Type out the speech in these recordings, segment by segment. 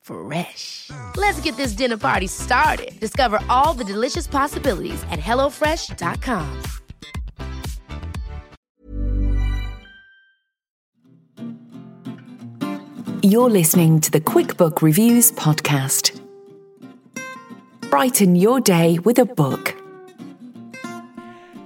Fresh. Let's get this dinner party started. Discover all the delicious possibilities at hellofresh.com. You're listening to the QuickBook Reviews podcast. Brighten your day with a book.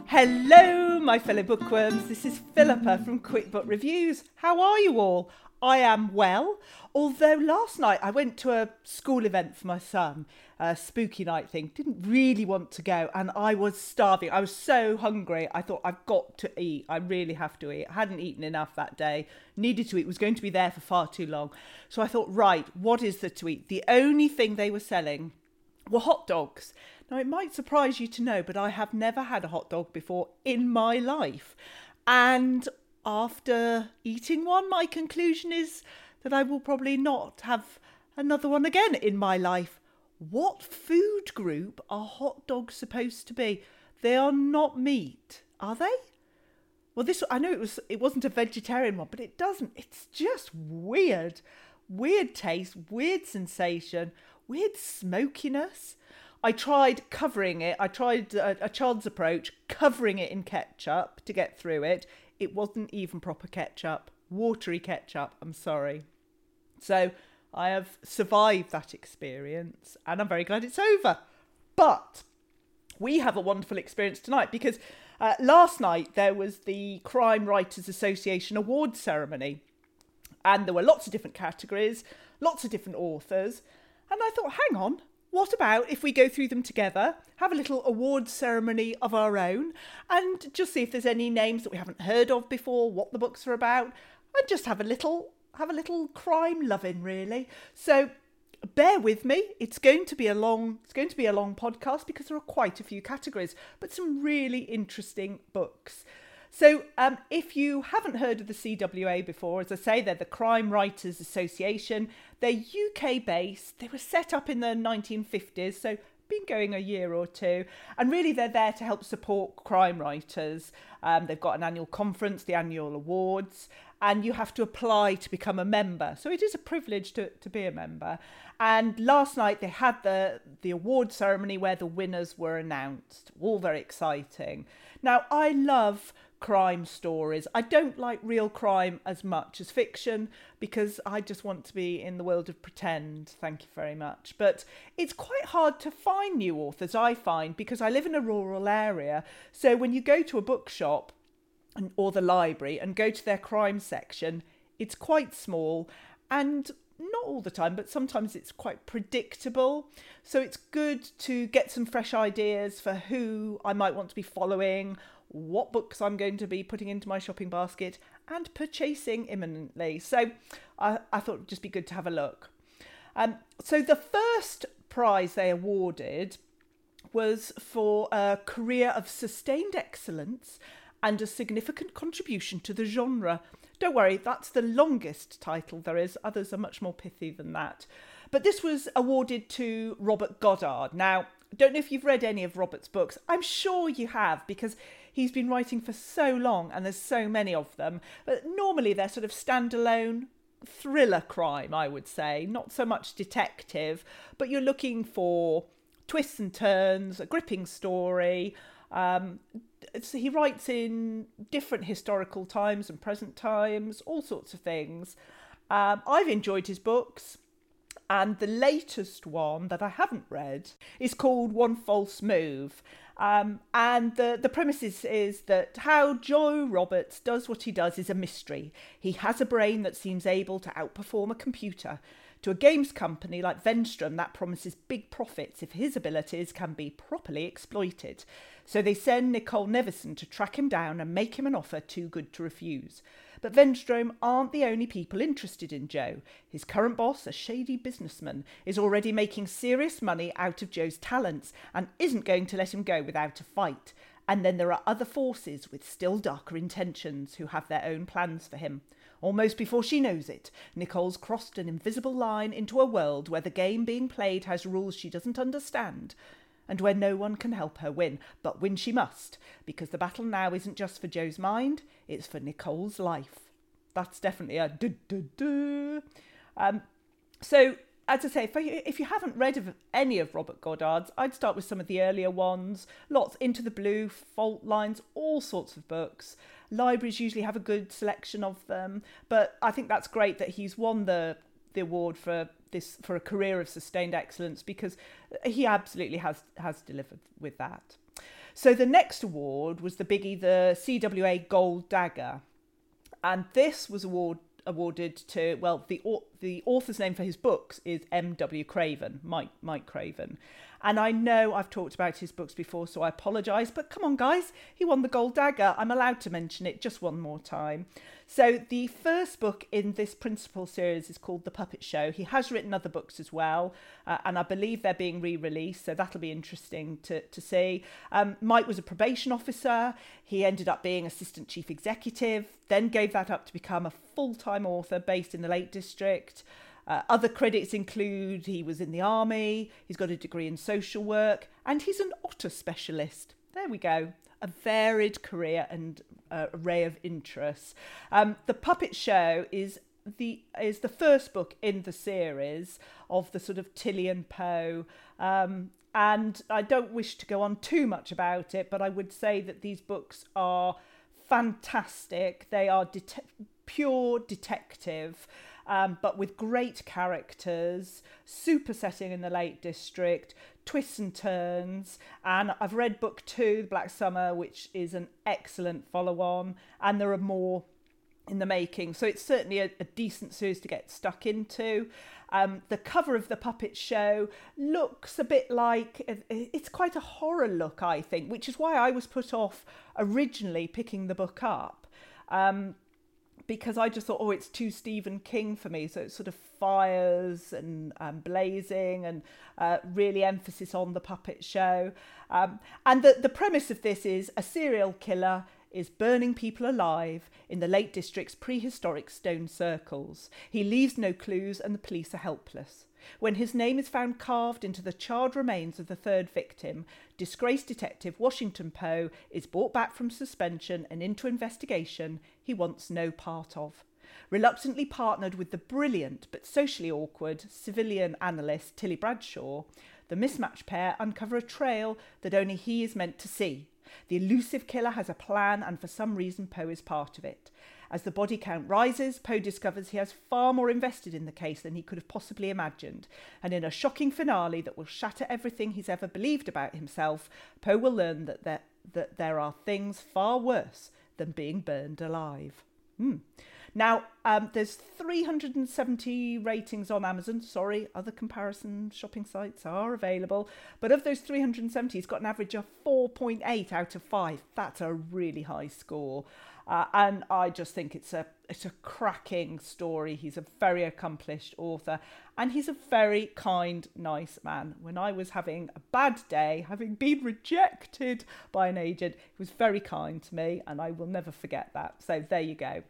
Hello, my fellow bookworms. This is Philippa from QuickBook Reviews. How are you all? I am well, although last night I went to a school event for my son, a spooky night thing. Didn't really want to go, and I was starving. I was so hungry. I thought I've got to eat. I really have to eat. I hadn't eaten enough that day. Needed to eat. Was going to be there for far too long. So I thought, right, what is there to eat? The only thing they were selling were hot dogs. Now it might surprise you to know, but I have never had a hot dog before in my life, and after eating one, my conclusion is that I will probably not have another one again in my life. What food group are hot dogs supposed to be? They are not meat, are they? Well, this I know it was it wasn't a vegetarian one, but it doesn't. It's just weird, weird taste, weird sensation, weird smokiness. I tried covering it. I tried a, a child's approach, covering it in ketchup to get through it. It wasn't even proper ketchup, watery ketchup. I'm sorry. So I have survived that experience and I'm very glad it's over. But we have a wonderful experience tonight because uh, last night there was the Crime Writers Association Awards ceremony and there were lots of different categories, lots of different authors. And I thought, hang on, what about if we go through them together, have a little awards ceremony of our own, and just see if there's any names that we haven't heard of before, what the books are about, and just have a little have a little crime loving really. So bear with me. It's going to be a long it's going to be a long podcast because there are quite a few categories, but some really interesting books. So, um, if you haven't heard of the CWA before, as I say, they're the Crime Writers Association. They're UK based. They were set up in the 1950s, so been going a year or two, and really they're there to help support crime writers. Um, they've got an annual conference, the annual awards, and you have to apply to become a member. So it is a privilege to, to be a member. And last night they had the the award ceremony where the winners were announced. All very exciting. Now I love crime stories. I don't like real crime as much as fiction because I just want to be in the world of pretend. Thank you very much. But it's quite hard to find new authors, I find, because I live in a rural area. So when you go to a bookshop or the library and go to their crime section, it's quite small and not all the time, but sometimes it's quite predictable. So it's good to get some fresh ideas for who I might want to be following what books I'm going to be putting into my shopping basket and purchasing imminently. So I, I thought it'd just be good to have a look. Um, so the first prize they awarded was for a career of sustained excellence and a significant contribution to the genre. Don't worry, that's the longest title there is. Others are much more pithy than that. But this was awarded to Robert Goddard. Now, don't know if you've read any of Robert's books. I'm sure you have because he's been writing for so long and there's so many of them. But normally they're sort of standalone thriller crime, I would say, not so much detective, but you're looking for twists and turns, a gripping story. Um, so he writes in different historical times and present times, all sorts of things. Um, I've enjoyed his books. And the latest one that I haven't read is called One False Move. Um, and the, the premise is, is that how Joe Roberts does what he does is a mystery. He has a brain that seems able to outperform a computer. To a games company like Venstrom, that promises big profits if his abilities can be properly exploited. So they send Nicole Nevison to track him down and make him an offer too good to refuse. But Venstrom aren't the only people interested in Joe. His current boss, a shady businessman, is already making serious money out of Joe's talents and isn't going to let him go without a fight. And then there are other forces with still darker intentions who have their own plans for him. Almost before she knows it, Nicole's crossed an invisible line into a world where the game being played has rules she doesn't understand and where no one can help her win. But win she must, because the battle now isn't just for Joe's mind, it's for Nicole's life. That's definitely a duh, duh, duh. Um, so, as I say, if, you, if you haven't read of any of Robert Goddard's, I'd start with some of the earlier ones. Lots Into the Blue, Fault Lines, all sorts of books. Libraries usually have a good selection of them, but I think that's great that he's won the the award for this for a career of sustained excellence because he absolutely has has delivered with that. So the next award was the biggie, the CWA Gold Dagger, and this was award awarded to well the the author's name for his books is M.W. Craven, Mike Mike Craven, and I know I've talked about his books before, so I apologise. But come on, guys, he won the Gold Dagger. I'm allowed to mention it just one more time. So, the first book in this principal series is called The Puppet Show. He has written other books as well, uh, and I believe they're being re released, so that'll be interesting to, to see. Um, Mike was a probation officer, he ended up being assistant chief executive, then gave that up to become a full time author based in the Lake District. Uh, other credits include he was in the army, he's got a degree in social work, and he's an otter specialist. There we go. A varied career and uh, array of interests. Um, the Puppet Show is the is the first book in the series of the sort of Tilly and Poe. Um, and I don't wish to go on too much about it, but I would say that these books are fantastic. They are det- pure detective um, but with great characters, super setting in the Lake District, twists and turns. And I've read book two, The Black Summer, which is an excellent follow on, and there are more in the making. So it's certainly a, a decent series to get stuck into. Um, the cover of the puppet show looks a bit like it's quite a horror look, I think, which is why I was put off originally picking the book up. Um, because I just thought, oh, it's too Stephen King for me. So it's sort of fires and um, blazing and uh, really emphasis on the puppet show. Um, and the, the premise of this is a serial killer is burning people alive in the Lake District's prehistoric stone circles. He leaves no clues and the police are helpless. When his name is found carved into the charred remains of the third victim, disgraced detective Washington Poe is brought back from suspension and into investigation he wants no part of. Reluctantly partnered with the brilliant but socially awkward civilian analyst Tilly Bradshaw, the mismatched pair uncover a trail that only he is meant to see. The elusive killer has a plan, and for some reason, Poe is part of it. As the body count rises, Poe discovers he has far more invested in the case than he could have possibly imagined. And in a shocking finale that will shatter everything he's ever believed about himself, Poe will learn that there, that there are things far worse than being burned alive. Hmm. Now, um, there's 370 ratings on Amazon. Sorry, other comparison shopping sites are available. But of those 370, he's got an average of 4.8 out of 5. That's a really high score. Uh, and I just think it's a it's a cracking story. He's a very accomplished author, and he's a very kind, nice man. When I was having a bad day, having been rejected by an agent, he was very kind to me, and I will never forget that. So there you go.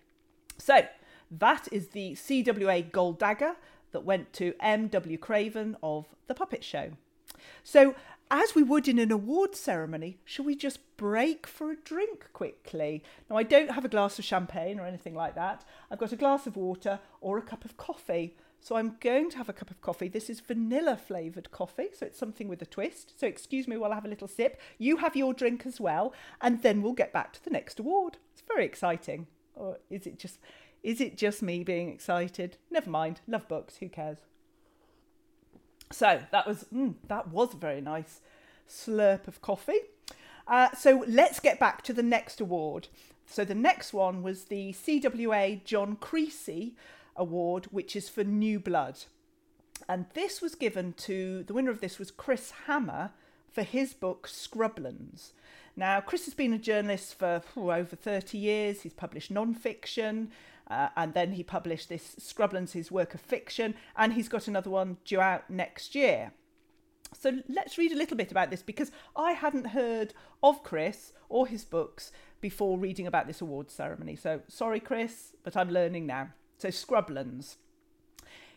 So that is the CWA Gold Dagger that went to M.W. Craven of The Puppet Show. So as we would in an award ceremony, shall we just break for a drink quickly? Now, I don't have a glass of champagne or anything like that. I've got a glass of water or a cup of coffee. So I'm going to have a cup of coffee. This is vanilla flavoured coffee, so it's something with a twist. So excuse me while I have a little sip. You have your drink as well, and then we'll get back to the next award. It's very exciting. Or is it just is it just me being excited? Never mind. Love books. Who cares? So that was mm, that was a very nice slurp of coffee. Uh, so let's get back to the next award. So the next one was the CWA John Creasey Award, which is for New Blood. And this was given to the winner of this was Chris Hammer for his book Scrublands. Now, Chris has been a journalist for oh, over 30 years. He's published non fiction, uh, and then he published this Scrublands, his work of fiction, and he's got another one due out next year. So let's read a little bit about this because I hadn't heard of Chris or his books before reading about this awards ceremony. So sorry, Chris, but I'm learning now. So, Scrublands.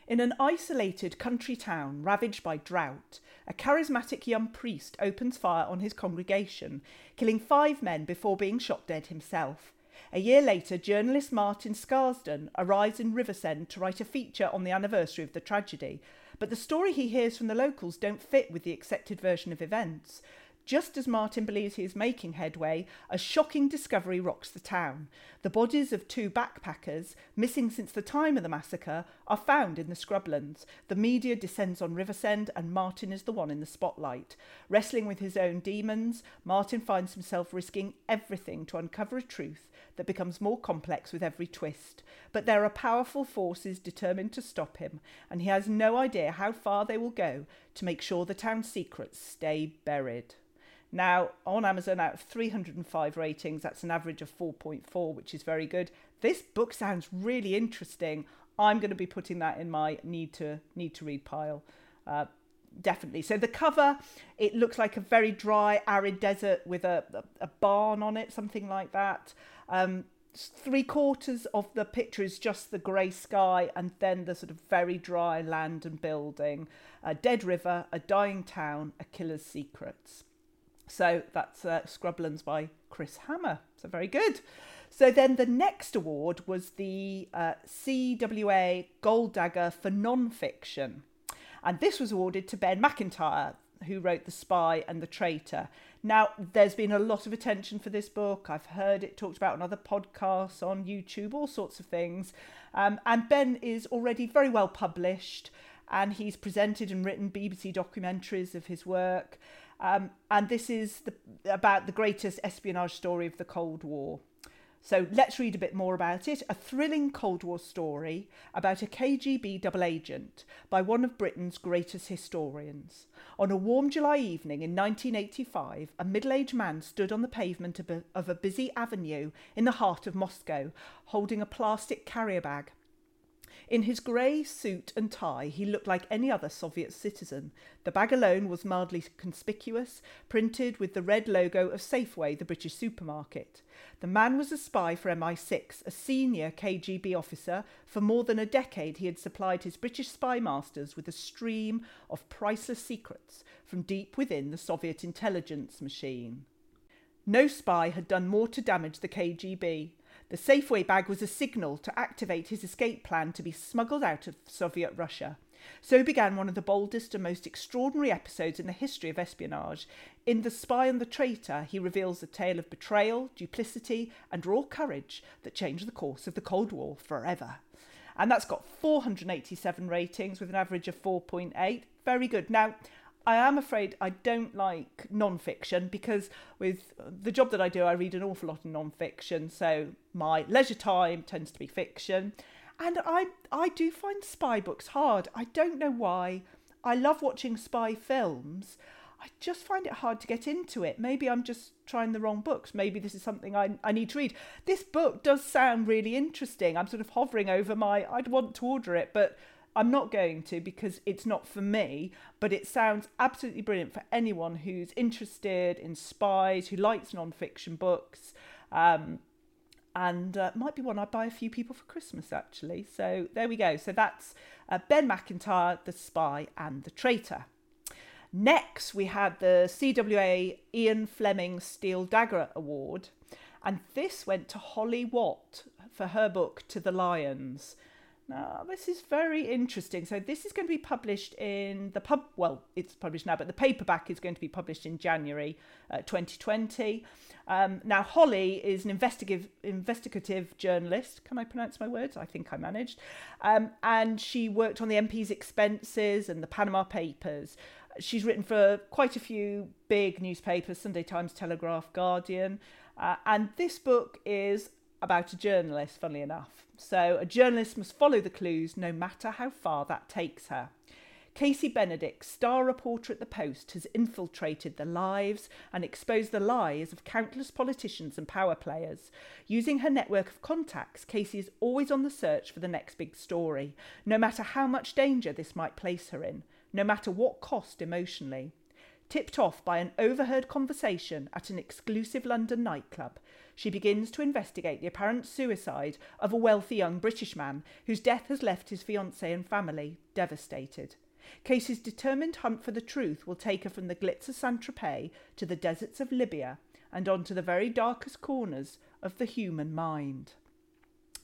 In an isolated country town ravaged by drought, a charismatic young priest opens fire on his congregation, killing five men before being shot dead himself. A year later, journalist Martin Scarsden arrives in Riversend to write a feature on the anniversary of the tragedy, but the story he hears from the locals don't fit with the accepted version of events. Just as Martin believes he is making headway, a shocking discovery rocks the town. The bodies of two backpackers, missing since the time of the massacre, are found in the scrublands. The media descends on Riversend, and Martin is the one in the spotlight. Wrestling with his own demons, Martin finds himself risking everything to uncover a truth that becomes more complex with every twist. But there are powerful forces determined to stop him, and he has no idea how far they will go to make sure the town's secrets stay buried. Now, on Amazon, out of 305 ratings, that's an average of 4.4, which is very good. This book sounds really interesting. I'm going to be putting that in my need to need to read pile. Uh, definitely. So the cover, it looks like a very dry, arid desert with a, a, barn on it, something like that. Um, three quarters of the picture is just the grey sky and then the sort of very dry land and building, a dead river, a dying town, a killer's secrets. So that's uh, Scrublands by Chris Hammer. So very good. So then the next award was the uh, CWA Gold Dagger for non-fiction. And this was awarded to Ben Macintyre, who wrote The Spy and The Traitor. Now, there's been a lot of attention for this book. I've heard it talked about on other podcasts, on YouTube, all sorts of things. Um, and Ben is already very well published, and he's presented and written BBC documentaries of his work. Um, and this is the, about the greatest espionage story of the Cold War. So let's read a bit more about it. A thrilling Cold War story about a KGB double agent by one of Britain's greatest historians. On a warm July evening in 1985, a middle aged man stood on the pavement of a, of a busy avenue in the heart of Moscow, holding a plastic carrier bag. In his grey suit and tie, he looked like any other Soviet citizen. The bag alone was mildly conspicuous, printed with the red logo of Safeway, the British supermarket. The man was a spy for MI6, a senior KGB officer. For more than a decade, he had supplied his British spy masters with a stream of priceless secrets from deep within the Soviet intelligence machine. No spy had done more to damage the KGB. The Safeway bag was a signal to activate his escape plan to be smuggled out of Soviet Russia. So began one of the boldest and most extraordinary episodes in the history of espionage. In The Spy and the Traitor, he reveals a tale of betrayal, duplicity, and raw courage that changed the course of the Cold War forever. And that's got 487 ratings with an average of 4.8. Very good. Now, I am afraid I don't like non-fiction because with the job that I do, I read an awful lot of non-fiction. So my leisure time tends to be fiction, and I I do find spy books hard. I don't know why. I love watching spy films. I just find it hard to get into it. Maybe I'm just trying the wrong books. Maybe this is something I, I need to read. This book does sound really interesting. I'm sort of hovering over my, I'd want to order it, but I'm not going to because it's not for me, but it sounds absolutely brilliant for anyone who's interested in spies, who likes non-fiction books. Um, and uh, might be one I'd buy a few people for Christmas actually. So there we go. So that's uh, Ben Macintyre, The Spy and The Traitor. Next, we had the CWA Ian Fleming Steel Dagger Award, and this went to Holly Watt for her book To the Lions. Now, this is very interesting. So, this is going to be published in the pub. Well, it's published now, but the paperback is going to be published in January uh, 2020. Um, now, Holly is an investigative investigative journalist. Can I pronounce my words? I think I managed. Um, and she worked on the MP's expenses and the Panama Papers. She's written for quite a few big newspapers Sunday Times, Telegraph, Guardian. Uh, and this book is about a journalist, funnily enough. So, a journalist must follow the clues no matter how far that takes her. Casey Benedict, star reporter at The Post, has infiltrated the lives and exposed the lies of countless politicians and power players. Using her network of contacts, Casey is always on the search for the next big story, no matter how much danger this might place her in, no matter what cost emotionally. Tipped off by an overheard conversation at an exclusive London nightclub, she begins to investigate the apparent suicide of a wealthy young British man whose death has left his fiancée and family devastated. Casey's determined hunt for the truth will take her from the glitz of Saint Tropez to the deserts of Libya and on to the very darkest corners of the human mind.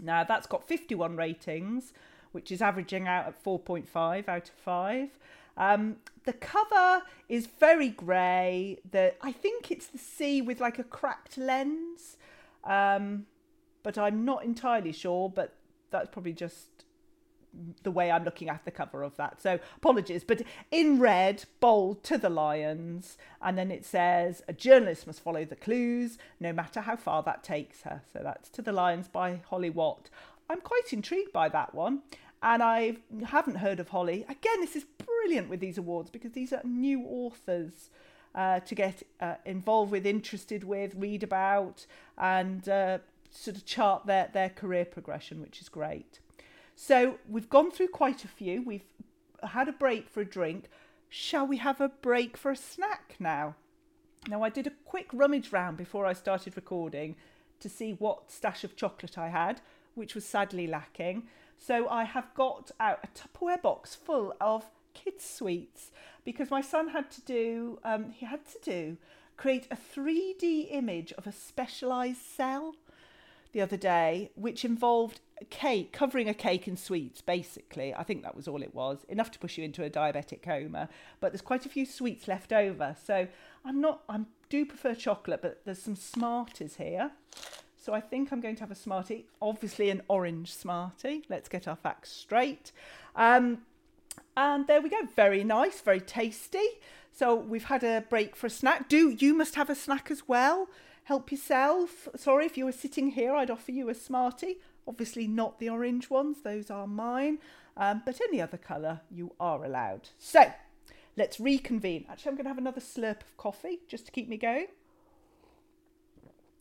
Now, that's got 51 ratings, which is averaging out at 4.5 out of 5. Um, the cover is very grey. The I think it's the sea with like a cracked lens, um, but I'm not entirely sure. But that's probably just the way I'm looking at the cover of that. So apologies, but in red, bold to the lions, and then it says a journalist must follow the clues, no matter how far that takes her. So that's to the lions by Holly Watt. I'm quite intrigued by that one, and I haven't heard of Holly. Again, this is brilliant with these awards because these are new authors. Uh, to get uh, involved with, interested with, read about, and uh, sort of chart their, their career progression, which is great. So we've gone through quite a few. We've had a break for a drink. Shall we have a break for a snack now? Now, I did a quick rummage round before I started recording to see what stash of chocolate I had, which was sadly lacking. So I have got out a Tupperware box full of kids' sweets because my son had to do, um, he had to do, create a 3D image of a specialised cell the other day, which involved a cake, covering a cake in sweets, basically. I think that was all it was. Enough to push you into a diabetic coma. But there's quite a few sweets left over. So I'm not, I do prefer chocolate, but there's some Smarties here. So I think I'm going to have a Smartie, obviously an orange Smartie. Let's get our facts straight. Um, and there we go. Very nice, very tasty. So we've had a break for a snack. Do you must have a snack as well? help yourself. Sorry, if you were sitting here, I'd offer you a Smartie. Obviously, not the orange ones, those are mine, um, but any other colour you are allowed. So, let's reconvene. Actually, I'm going to have another slurp of coffee just to keep me going.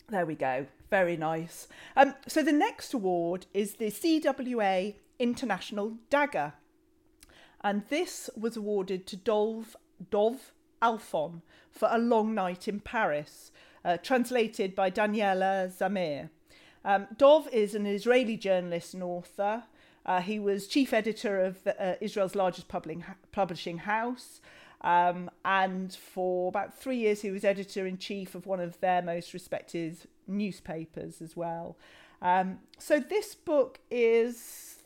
There we go. Very nice. Um, so, the next award is the CWA International Dagger. And this was awarded to Dov, Dov Alfon for A Long Night in Paris uh, translated by Daniella Zamir. Um, Dov is an Israeli journalist and author. Uh, he was chief editor of the, uh, Israel's largest publishing house. Um, and for about three years, he was editor in chief of one of their most respected newspapers as well. Um, so this book is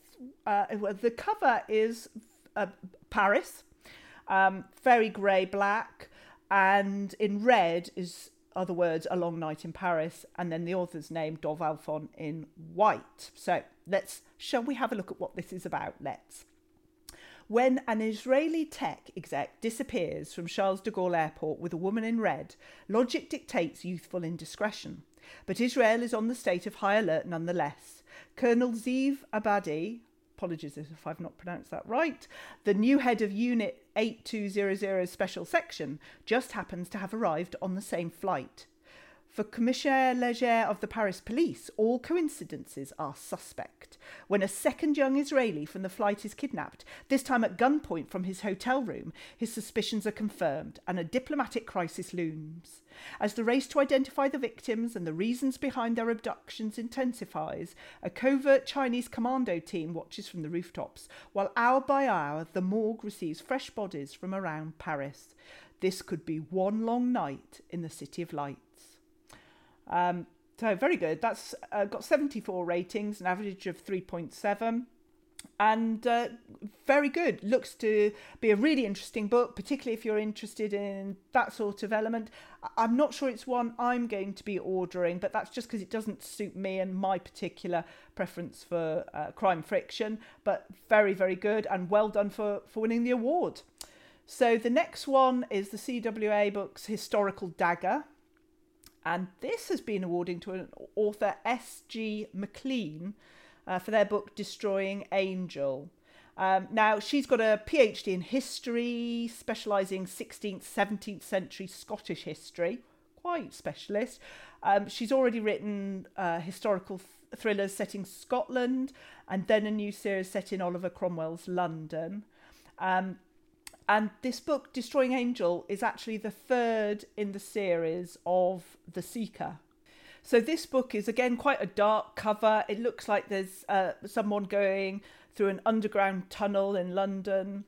uh, the cover is uh, Paris, um, very grey black, and in red is other words, A Long Night in Paris, and then the author's name, Dov Alfon, in white. So let's, shall we have a look at what this is about? Let's. When an Israeli tech exec disappears from Charles de Gaulle Airport with a woman in red, logic dictates youthful indiscretion. But Israel is on the state of high alert nonetheless. Colonel Zeev Abadi, apologies if I've not pronounced that right, the new head of Unit 8200 Special Section just happens to have arrived on the same flight. For Commissaire Leger of the Paris police, all coincidences are suspect. When a second young Israeli from the flight is kidnapped, this time at gunpoint from his hotel room, his suspicions are confirmed and a diplomatic crisis looms. As the race to identify the victims and the reasons behind their abductions intensifies, a covert Chinese commando team watches from the rooftops, while hour by hour the morgue receives fresh bodies from around Paris. This could be one long night in the City of Light. Um, so very good. That's uh, got 74 ratings, an average of 3.7 and uh, very good. Looks to be a really interesting book, particularly if you're interested in that sort of element. I'm not sure it's one I'm going to be ordering, but that's just because it doesn't suit me and my particular preference for uh, crime fiction. But very, very good and well done for, for winning the award. So the next one is the CWA book's Historical Dagger. And this has been awarding to an author, S.G. MacLean, uh, for their book Destroying Angel. Um, now, she's got a PhD in history, specialising 16th, 17th century Scottish history, quite specialist. Um, she's already written uh, historical th- thrillers set in Scotland and then a new series set in Oliver Cromwell's London. Um, and this book, Destroying Angel, is actually the third in the series of The Seeker. So this book is again quite a dark cover. It looks like there's uh, someone going through an underground tunnel in London.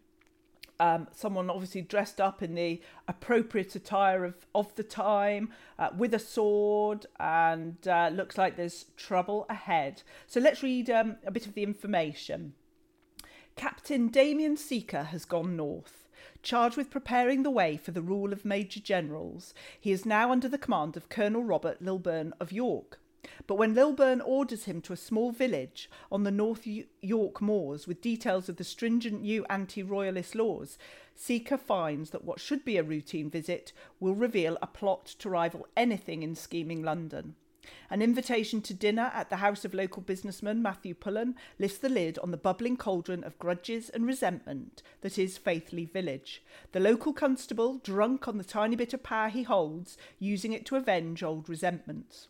Um, someone obviously dressed up in the appropriate attire of, of the time uh, with a sword, and uh, looks like there's trouble ahead. So let's read um, a bit of the information. Captain Damien Seeker has gone north. Charged with preparing the way for the rule of Major Generals, he is now under the command of Colonel Robert Lilburne of York. But when Lilburne orders him to a small village on the North York moors with details of the stringent new anti royalist laws, Seeker finds that what should be a routine visit will reveal a plot to rival anything in scheming London. An invitation to dinner at the house of local businessman Matthew Pullen lifts the lid on the bubbling cauldron of grudges and resentment that is Faithfully Village. The local constable, drunk on the tiny bit of power he holds, using it to avenge old resentments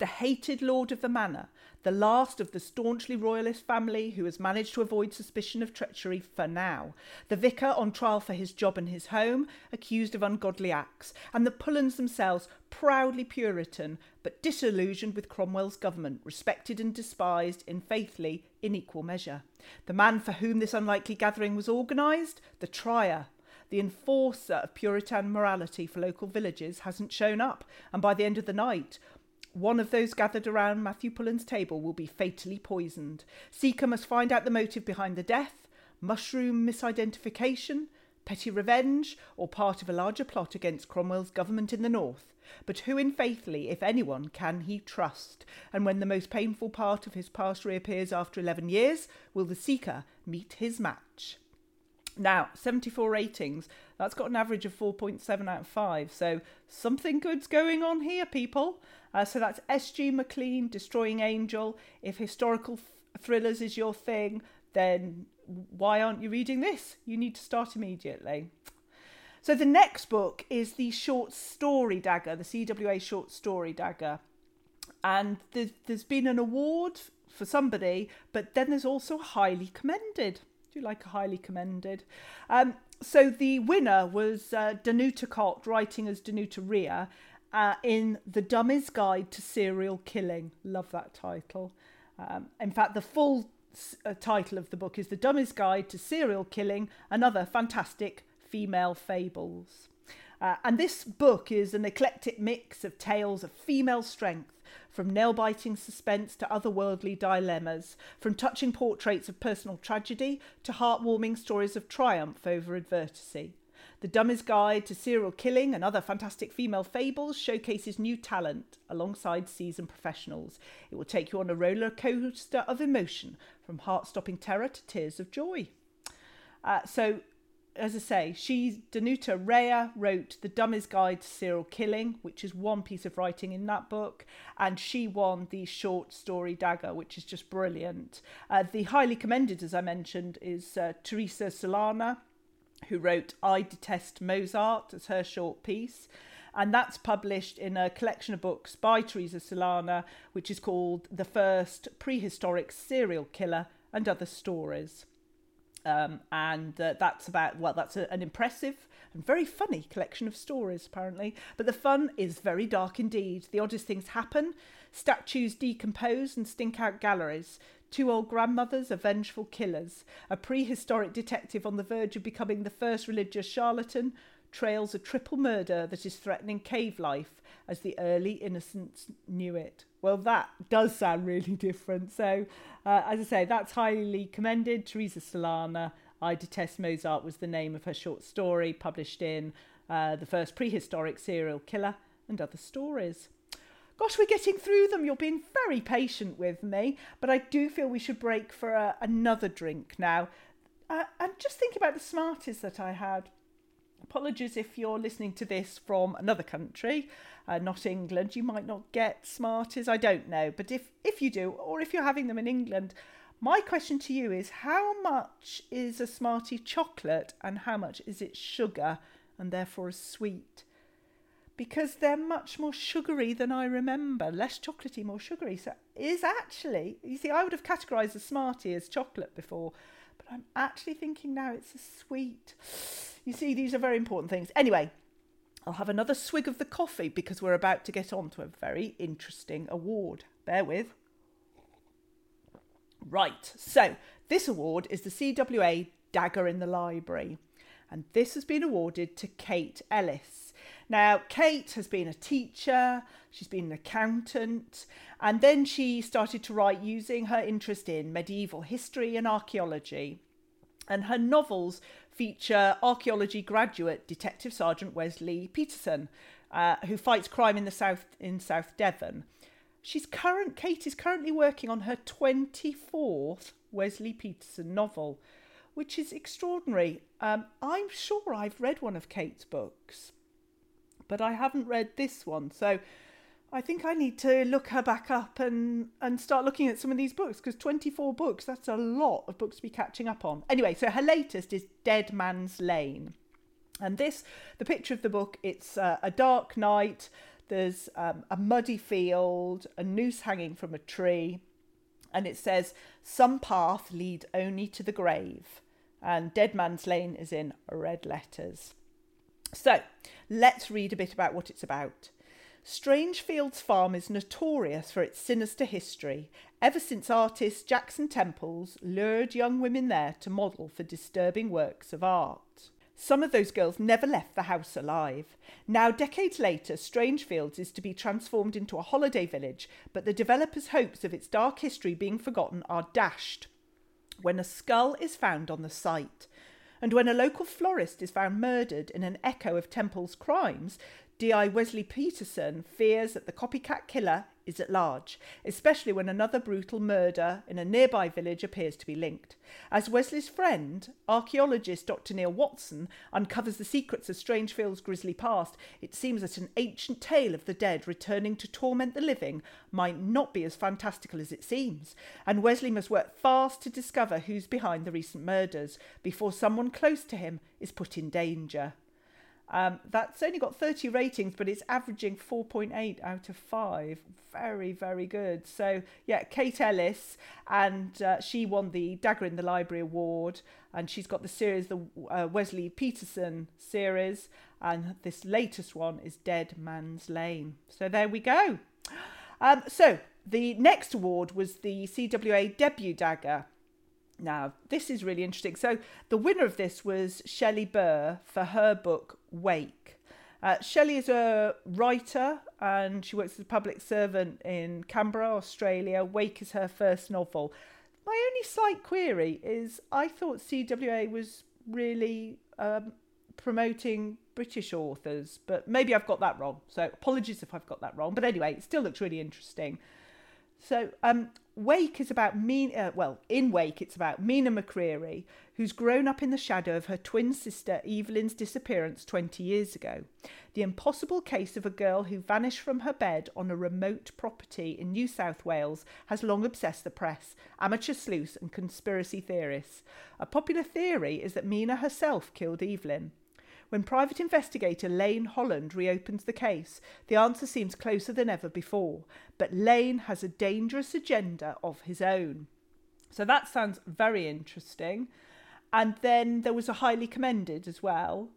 the hated lord of the manor, the last of the staunchly royalist family who has managed to avoid suspicion of treachery for now, the vicar on trial for his job and his home, accused of ungodly acts, and the Pullens themselves, proudly Puritan, but disillusioned with Cromwell's government, respected and despised in faithfully in equal measure. The man for whom this unlikely gathering was organised, the trier, the enforcer of Puritan morality for local villages, hasn't shown up, and by the end of the night, one of those gathered around Matthew Pullen's table will be fatally poisoned. Seeker must find out the motive behind the death, mushroom misidentification, petty revenge, or part of a larger plot against Cromwell's government in the north. But who in Faithfully, if anyone, can he trust? And when the most painful part of his past reappears after 11 years, will the Seeker meet his match? Now, 74 ratings, that's got an average of 4.7 out of 5. So something good's going on here, people. Uh, so that's S.G. MacLean, Destroying Angel. If historical f- thrillers is your thing, then why aren't you reading this? You need to start immediately. So the next book is the short story dagger, the CWA short story dagger. And there's, there's been an award for somebody, but then there's also highly commended. Do you like a highly commended? Um, so the winner was uh, Danuta Kot, writing as Danuta Reah, uh, in The Dummy's Guide to Serial Killing. Love that title. Um, in fact, the full uh, title of the book is The Dummy's Guide to Serial Killing and Other Fantastic Female Fables. Uh, and this book is an eclectic mix of tales of female strength, from nail biting suspense to otherworldly dilemmas, from touching portraits of personal tragedy to heartwarming stories of triumph over adversity. The Dummy's Guide to Serial Killing and Other Fantastic Female Fables showcases new talent alongside seasoned professionals. It will take you on a roller coaster of emotion, from heart stopping terror to tears of joy. Uh, so, as I say, she, Danuta Reah, wrote The Dummy's Guide to Serial Killing, which is one piece of writing in that book, and she won the short story Dagger, which is just brilliant. Uh, the highly commended, as I mentioned, is uh, Teresa Solana who wrote I Detest Mozart as her short piece. And that's published in a collection of books by Teresa Solana, which is called The First Prehistoric Serial Killer and Other Stories. Um, and uh, that's about, well, that's a, an impressive and very funny collection of stories, apparently. But the fun is very dark indeed. The oddest things happen. Statues decompose and stink out galleries. Two old grandmothers are vengeful killers. A prehistoric detective on the verge of becoming the first religious charlatan trails a triple murder that is threatening cave life as the early innocents knew it. Well, that does sound really different. So, uh, as I say, that's highly commended. Teresa Solana, I Detest Mozart was the name of her short story, published in uh, The First Prehistoric Serial Killer and Other Stories. Gosh, we're getting through them. You're being very patient with me, but I do feel we should break for a, another drink now. uh, and just think about the Smarties that I had. Apologies if you're listening to this from another country, uh, not England. You might not get Smarties, I don't know. But if, if you do, or if you're having them in England, my question to you is how much is a Smartie chocolate and how much is it sugar and therefore a sweet? Because they're much more sugary than I remember, less chocolatey, more sugary. So is actually, you see, I would have categorised a Smartie as chocolate before, but I'm actually thinking now it's a sweet. You see, these are very important things. Anyway, I'll have another swig of the coffee because we're about to get on to a very interesting award. Bear with. Right, so this award is the CWA Dagger in the Library, and this has been awarded to Kate Ellis. Now, Kate has been a teacher, she's been an accountant, and then she started to write using her interest in medieval history and archaeology. And her novels feature archaeology graduate Detective Sergeant Wesley Peterson, uh, who fights crime in the south in South Devon. She's current Kate is currently working on her 24th Wesley Peterson novel, which is extraordinary. Um, I'm sure I've read one of Kate's books, but I haven't read this one. So I think I need to look her back up and, and start looking at some of these books because 24 books, that's a lot of books to be catching up on. Anyway, so her latest is Dead Man's Lane. And this, the picture of the book, it's uh, a dark night. There's um, a muddy field, a noose hanging from a tree, and it says, Some path lead only to the grave. And Dead Man's Lane is in red letters. So let's read a bit about what it's about. Strangefields Farm is notorious for its sinister history, ever since artist Jackson Temples lured young women there to model for disturbing works of art. Some of those girls never left the house alive. Now, decades later, Strangefields is to be transformed into a holiday village, but the developers' hopes of its dark history being forgotten are dashed when a skull is found on the site. And when a local florist is found murdered in an echo of Temple's crimes, D.I. Wesley Peterson fears that the copycat killer is at large, especially when another brutal murder in a nearby village appears to be linked. As Wesley's friend, archaeologist Dr. Neil Watson, uncovers the secrets of Strangefields' grisly past, it seems that an ancient tale of the dead returning to torment the living might not be as fantastical as it seems, and Wesley must work fast to discover who's behind the recent murders before someone close to him is put in danger. Um, that's only got 30 ratings, but it's averaging 4.8 out of 5. Very, very good. So, yeah, Kate Ellis, and uh, she won the Dagger in the Library Award, and she's got the series, the uh, Wesley Peterson series, and this latest one is Dead Man's Lane. So, there we go. Um, so, the next award was the CWA Debut Dagger. Now, this is really interesting. So, the winner of this was Shelley Burr for her book Wake. Uh, Shelley is a writer and she works as a public servant in Canberra, Australia. Wake is her first novel. My only slight query is I thought CWA was really um, promoting British authors, but maybe I've got that wrong. So apologies if I've got that wrong. But anyway, it still looks really interesting. So, um, Wake is about Mina, uh, well, in Wake, it's about Mina McCreary, who's grown up in the shadow of her twin sister Evelyn's disappearance 20 years ago. The impossible case of a girl who vanished from her bed on a remote property in New South Wales has long obsessed the press, amateur sleuths, and conspiracy theorists. A popular theory is that Mina herself killed Evelyn. When private investigator Lane Holland reopens the case, the answer seems closer than ever before. But Lane has a dangerous agenda of his own. So that sounds very interesting. And then there was a highly commended as well.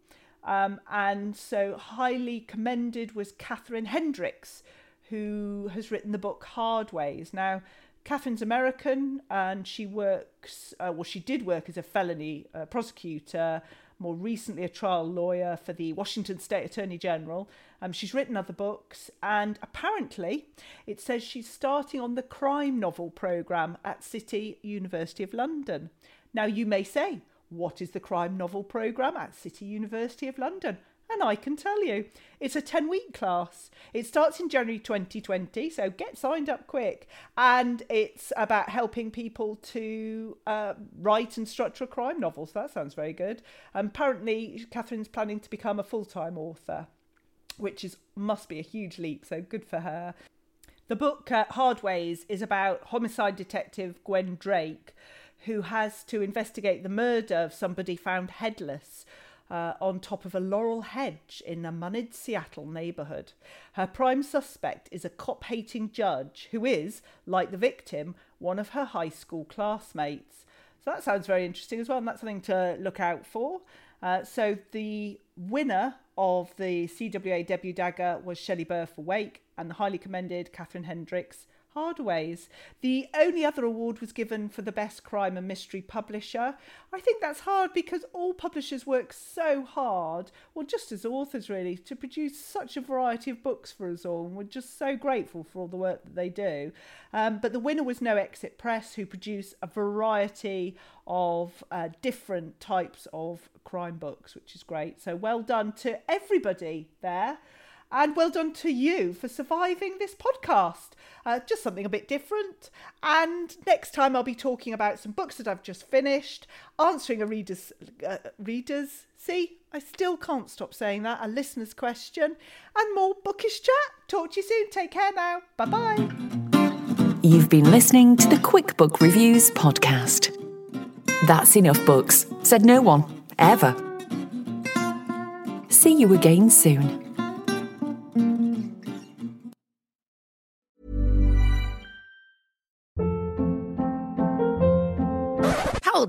Um, and so highly commended was Catherine Hendricks, who has written the book Hard Ways. Now, Catherine's American and she works, uh, well, she did work as a felony uh, prosecutor more recently a trial lawyer for the Washington State Attorney General. Um, she's written other books, and apparently it says she's starting on the crime novel programme at City University of London. Now, you may say, what is the crime novel programme at City University of London? And I can tell you, it's a 10 week class. It starts in January 2020, so get signed up quick. And it's about helping people to uh, write and structure crime novel. So that sounds very good. And apparently, Catherine's planning to become a full time author, which is must be a huge leap. So good for her. The book uh, Hard Ways is about homicide detective Gwen Drake, who has to investigate the murder of somebody found headless uh, on top of a laurel hedge in a moneyed Seattle neighbourhood. Her prime suspect is a cop hating judge who is, like the victim, one of her high school classmates. So that sounds very interesting as well, and that's something to look out for. Uh, so the winner of the CWA debut dagger was Shelley Burr for Wake, and the highly commended Catherine Hendricks Hardways. The only other award was given for the best crime and mystery publisher. I think that's hard because all publishers work so hard, well, just as authors really, to produce such a variety of books for us all. And we're just so grateful for all the work that they do. Um, but the winner was No Exit Press, who produce a variety of uh, different types of crime books, which is great. So well done to everybody there. And well done to you for surviving this podcast. Uh, just something a bit different. And next time I'll be talking about some books that I've just finished, answering a reader's uh, readers. See, I still can't stop saying that. A listener's question and more bookish chat. Talk to you soon. Take care now. Bye bye. You've been listening to the Quick Book Reviews podcast. That's enough books, said no one, ever. See you again soon.